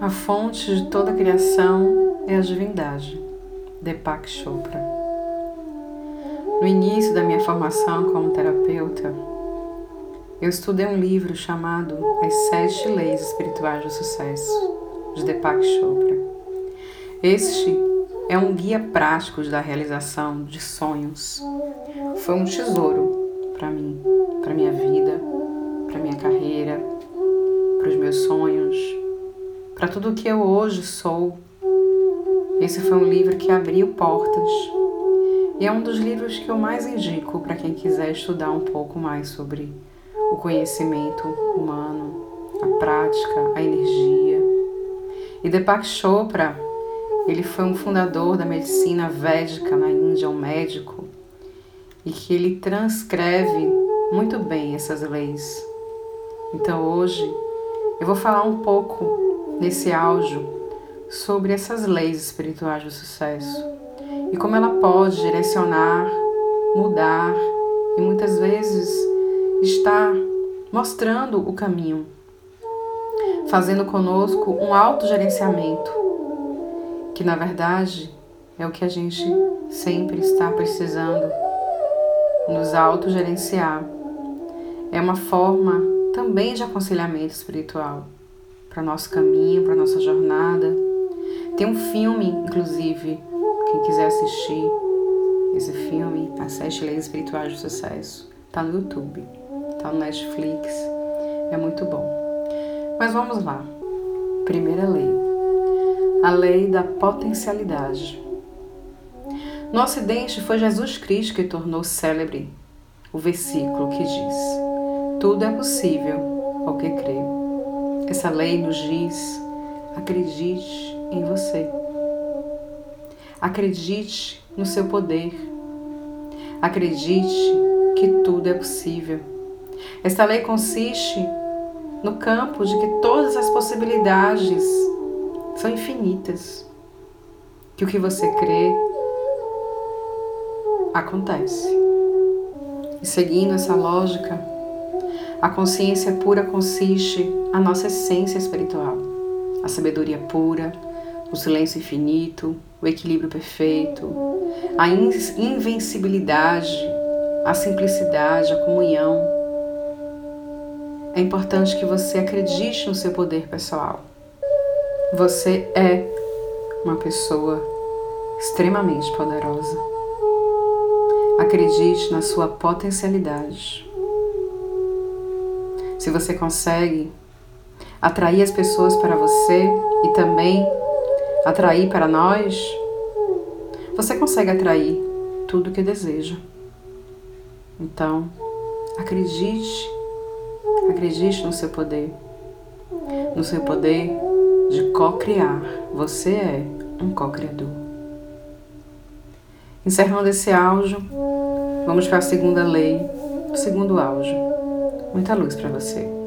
A fonte de toda a criação é a divindade, Deepak Chopra. No início da minha formação como terapeuta, eu estudei um livro chamado As Sete Leis Espirituais do Sucesso, de Deepak Chopra. Este é um guia prático da realização de sonhos. Foi um tesouro para mim, para tudo o que eu hoje sou. Esse foi um livro que abriu portas e é um dos livros que eu mais indico para quem quiser estudar um pouco mais sobre o conhecimento humano, a prática, a energia. E Deepak Chopra, ele foi um fundador da medicina védica na Índia, um médico, e que ele transcreve muito bem essas leis. Então hoje eu vou falar um pouco nesse áudio sobre essas leis espirituais do sucesso e como ela pode direcionar, mudar e muitas vezes está mostrando o caminho, fazendo conosco um autogerenciamento, que na verdade é o que a gente sempre está precisando, nos autogerenciar. É uma forma também de aconselhamento espiritual para nosso caminho, para nossa jornada. Tem um filme, inclusive, quem quiser assistir esse filme, As Sete Leis Espirituais do Sucesso, está no YouTube tá no Netflix, é muito bom. Mas vamos lá. Primeira lei. A lei da potencialidade. No Ocidente foi Jesus Cristo que tornou célebre o versículo que diz: Tudo é possível ao que crê. Essa lei nos diz: acredite em você. Acredite no seu poder. Acredite que tudo é possível. Esta lei consiste no campo de que todas as possibilidades são infinitas, que o que você crê acontece. E seguindo essa lógica, a consciência pura consiste a nossa essência espiritual, a sabedoria pura, o silêncio infinito, o equilíbrio perfeito, a invencibilidade, a simplicidade, a comunhão é importante que você acredite no seu poder pessoal. Você é uma pessoa extremamente poderosa. Acredite na sua potencialidade. Se você consegue atrair as pessoas para você e também atrair para nós, você consegue atrair tudo o que deseja. Então, acredite Acredite no seu poder, no seu poder de co-criar. Você é um co-criador. Encerrando esse áudio, vamos para a segunda lei, o segundo áudio. Muita luz para você.